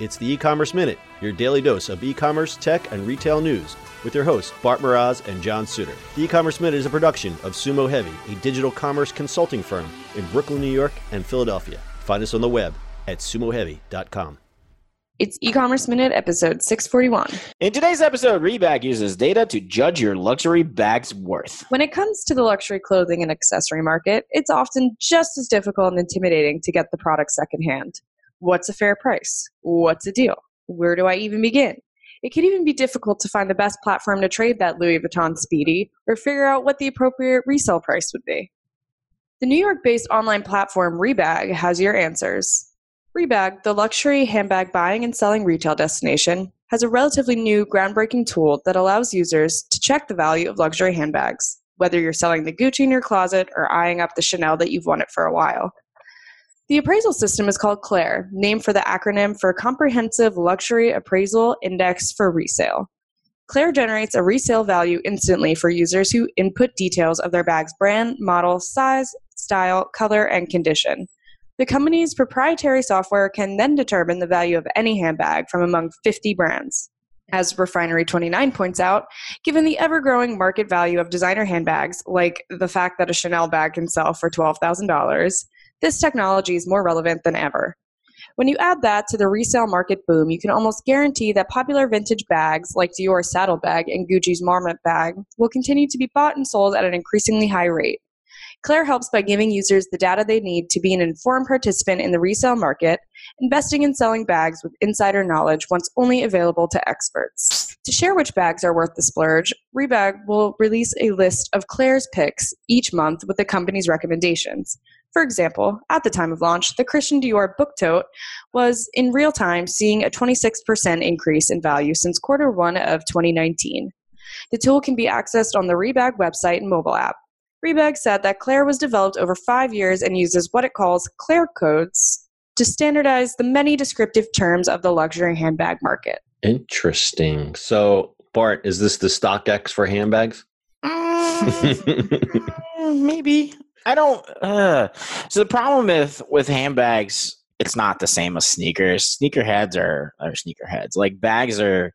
It's the e-commerce minute, your daily dose of e-commerce, tech, and retail news with your hosts Bart Mroz and John Suder. The e-commerce minute is a production of Sumo Heavy, a digital commerce consulting firm in Brooklyn, New York, and Philadelphia. Find us on the web at sumoheavy.com. It's e-commerce minute episode 641. In today's episode, Rebag uses data to judge your luxury bag's worth. When it comes to the luxury clothing and accessory market, it's often just as difficult and intimidating to get the product secondhand. What's a fair price? What's a deal? Where do I even begin? It can even be difficult to find the best platform to trade that Louis Vuitton Speedy or figure out what the appropriate resale price would be. The New York based online platform Rebag has your answers. Rebag, the luxury handbag buying and selling retail destination, has a relatively new, groundbreaking tool that allows users to check the value of luxury handbags, whether you're selling the Gucci in your closet or eyeing up the Chanel that you've wanted for a while. The appraisal system is called CLAIR, named for the acronym for Comprehensive Luxury Appraisal Index for Resale. CLAIR generates a resale value instantly for users who input details of their bag's brand, model, size, style, color, and condition. The company's proprietary software can then determine the value of any handbag from among 50 brands. As Refinery29 points out, given the ever growing market value of designer handbags, like the fact that a Chanel bag can sell for $12,000, this technology is more relevant than ever. When you add that to the resale market boom, you can almost guarantee that popular vintage bags like Dior's saddlebag and Gucci's Marmont bag will continue to be bought and sold at an increasingly high rate. CLAIR helps by giving users the data they need to be an informed participant in the resale market, investing in selling bags with insider knowledge once only available to experts. To share which bags are worth the splurge, Rebag will release a list of CLAIR's picks each month with the company's recommendations. For example, at the time of launch, the Christian Dior book tote was in real time seeing a 26% increase in value since quarter one of 2019. The tool can be accessed on the Rebag website and mobile app. Rebag said that CLAIR was developed over five years and uses what it calls CLAIR codes to standardize the many descriptive terms of the luxury handbag market. Interesting. So, Bart, is this the StockX for handbags? Mm, maybe. I don't. Uh. So the problem with with handbags, it's not the same as sneakers. Sneakerheads are are sneakerheads. Like bags are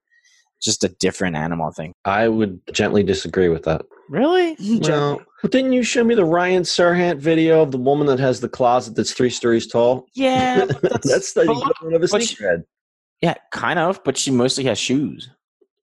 just a different animal thing. I would gently disagree with that. Really? Well, didn't you show me the Ryan Serhant video of the woman that has the closet that's three stories tall? Yeah, that's, That's the but- equivalent of a but sneakerhead. yeah, kind of. But she mostly has shoes.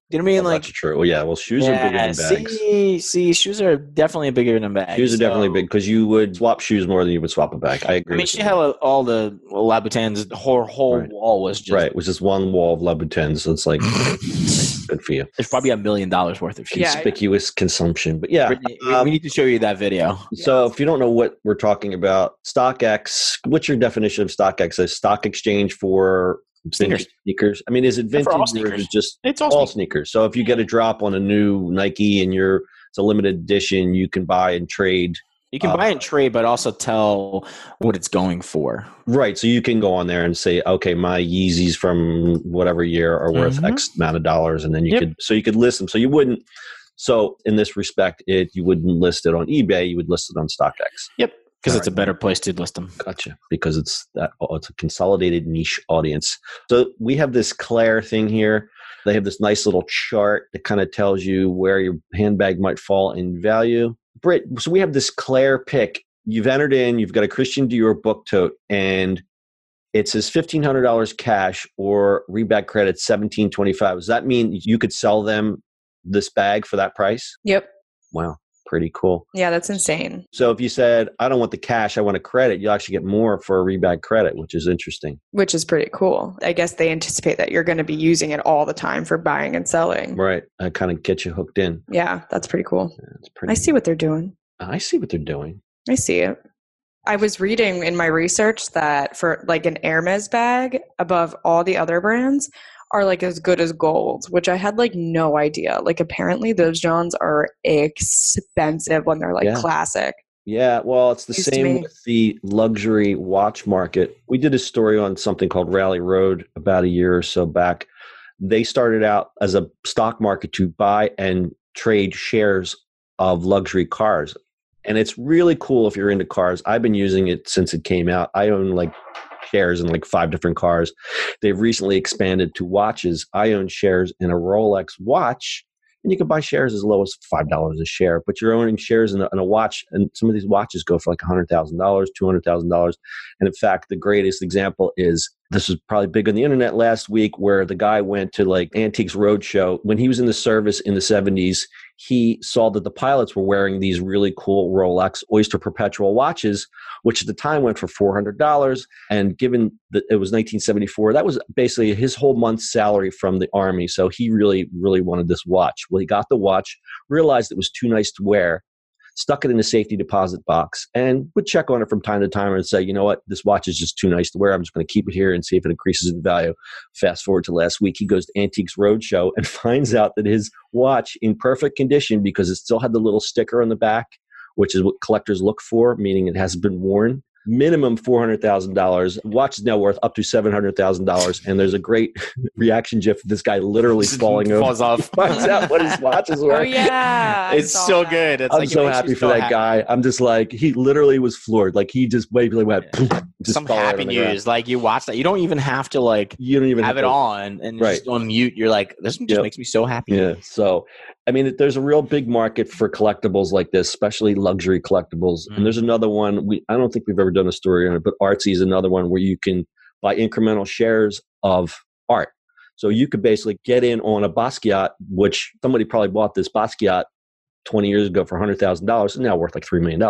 You know what I mean? Well, Like that's true. Well, yeah. Well, shoes are bigger than bags. See, see, shoes are definitely bigger than bags. Shoes are definitely big because you would swap shoes more than you would swap a bag. I agree. I mean, she had all the Louboutins. The whole whole Right. wall was just right, which is just one wall of Louboutins. So it's like good for you. It's probably a million dollars worth of shoes. Yeah. Conspicuous consumption, but yeah. Brittany, we- um, we need to show you that video. So if you don't know what we're talking about, StockX. What's your definition of StockX? A stock exchange for Sneakers. sneakers. I mean, is it vintage all or is sneakers. it just It's all sneakers? So if you get a drop on a new Nike and you're it's a limited edition, you can buy and trade. You can Uh, buy and trade, but also tell what it's going for. Right. So you can go on there and say, okay, my Yeezys from whatever year are worth Mhm. X amount of dollars, and then you Yep. could so you could list them. So you wouldn't. So in this respect, it you wouldn't list it on eBay. You would list it on StockX. Yep. Because it's a better place to list them. Gotcha. Because it's that oh, it's a consolidated niche audience. So we have this CLAIR thing here. They have this nice little chart that kind of tells you where your handbag might fall in value. Britt, so we have this CLAIR pick. You've entered in, you've got a Christian Dior book tote, and it says fifteen hundred dollars cash or rebag credit seventeen twenty five. Does that mean you could sell them this bag for that price? Yep. Wow, pretty cool. Yeah, that's insane. So if you said, I don't want the cash, I want a credit, you'll actually get more for a rebag credit, which is interesting. Which is pretty cool. I guess they anticipate that you're going to be using it all the time for buying and selling. Right. I kind of get you hooked in. Yeah, that's pretty cool. Yeah, pretty I see what they're doing. I see what they're doing. I see it. I was reading in my research that for like an Hermes bag above all the other brands are like as good as gold, which I had like no idea. Like apparently those Johns are expensive when they're like Yeah. classic. Yeah, well, it's the Used same with the luxury watch market. We did a story on something called Rally Road about a year or so back. They started out as a stock market to buy and trade shares of luxury cars. And it's really cool if you're into cars. I've been using it since it came out. I own like shares in like five different cars. They've recently expanded to watches. I own shares in a Rolex watch and you can buy shares as low as five dollars a share. But you're owning shares in a, in a, watch, and some of these watches go for like hundred thousand dollars, two hundred thousand dollars. And in fact, the greatest example is this was probably big on the internet last week, where the guy went to like Antiques Roadshow when he was in the service in the seventies he saw that the pilots were wearing these really cool Rolex Oyster Perpetual watches, which at the time went for $400. And given that it was 1974, that was basically his whole month's salary from the Army. So he really, really wanted this watch. Well, he got the watch, realized it was too nice to wear, stuck it in a safety deposit box, and would check on it from time to time and say, you know what, this watch is just too nice to wear. I'm just going to keep it here and see if it increases in value. Fast forward to last week, he goes to Antiques Roadshow and finds out that his watch, in perfect condition because it still had the little sticker on the back, which is what collectors look for, meaning it hasn't been worn, minimum $400,000. Watch is now worth up to $700,000. And there's a great reaction gif of this guy literally falling Falls over. off. Finds out what his watch is oh, worth. Oh yeah, I it's so that. good. It's I'm like, so happy for so that happy. guy. I'm just like, he literally was floored. Like he just basically went, just Some happy on the ground. news. Like you watch that. You don't even have to like You don't even have it to- on and Right. just on mute. You're like, this just Yep. makes me so happy. Yeah. So, I mean, there's a real big market for collectibles like this, especially luxury collectibles. Mm. And there's another one. We I don't think we've ever done a story on it, but Artsy is another one where you can buy incremental shares of art. So you could basically get in on a Basquiat, which somebody probably bought this Basquiat 20 years ago for $100,000 and now worth like $3 million.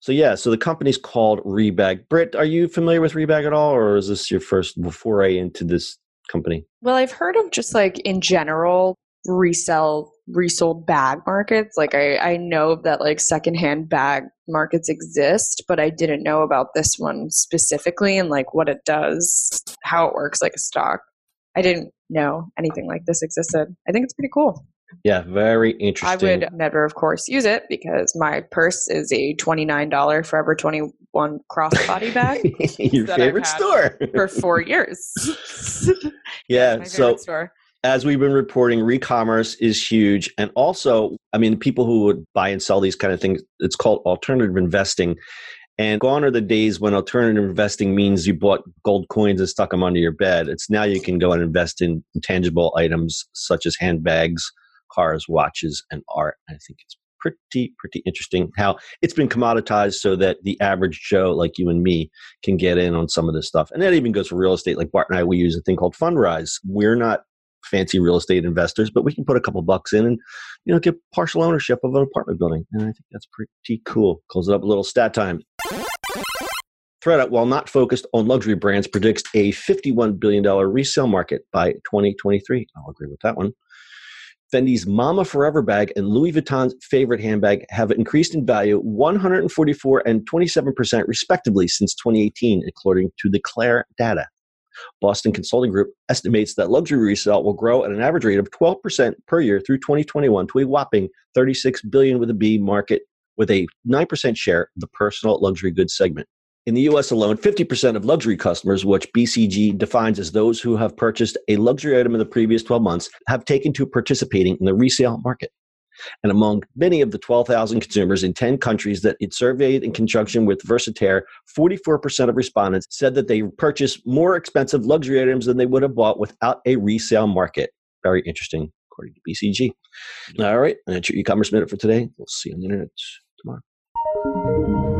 So yeah, so the company's called Rebag. Britt, are you familiar with Rebag at all, or is this your first foray into this company? Well, I've heard of just like in general resell resold bag markets. Like I, I know that like secondhand bag markets exist, but I didn't know about this one specifically and like what it does, how it works like a stock. I didn't know anything like this existed. I think it's pretty cool. Yeah, very interesting. I would never, of course, use it because my purse is a $29 Forever 21 crossbody bag your favorite store. for four years. yeah. So store. as we've been reporting, re-commerce is huge, and also, I mean, people who would buy and sell these kind of things, it's called alternative investing. And gone are the days when alternative investing means you bought gold coins and stuck them under your bed. It's now you can go and invest in tangible items such as handbags, cars, watches, and art. I think it's pretty, pretty interesting how it's been commoditized so that the average Joe like you and me can get in on some of this stuff. And that even goes for real estate. Like Bart and I, we use a thing called Fundrise. We're not fancy real estate investors, but we can put a couple bucks in and you know get partial ownership of an apartment building. And I think that's pretty cool. Close it up a little stat time. ThredUp, while not focused on luxury brands, predicts a $51 billion resale market by 2023. I'll agree with that one. Fendi's Mama Forever bag and Louis Vuitton's favorite handbag have increased in value 144 and 27% respectively since 2018, according to the CLAIR data. Boston Consulting Group estimates that luxury resale will grow at an average rate of 12% per year through 2021 to a whopping 36 billion with a B market with a 9% share of the personal luxury goods segment. In the US alone, 50% of luxury customers, which BCG defines as those who have purchased a luxury item in the previous 12 months, have taken to participating in the resale market. And among many of the 12,000 consumers in 10 countries that it surveyed in conjunction with Vestiaire, 44% of respondents said that they purchased more expensive luxury items than they would have bought without a resale market. Very interesting, according to BCG. All right, and that's your e commerce minute for today. We'll see you on the internet tomorrow.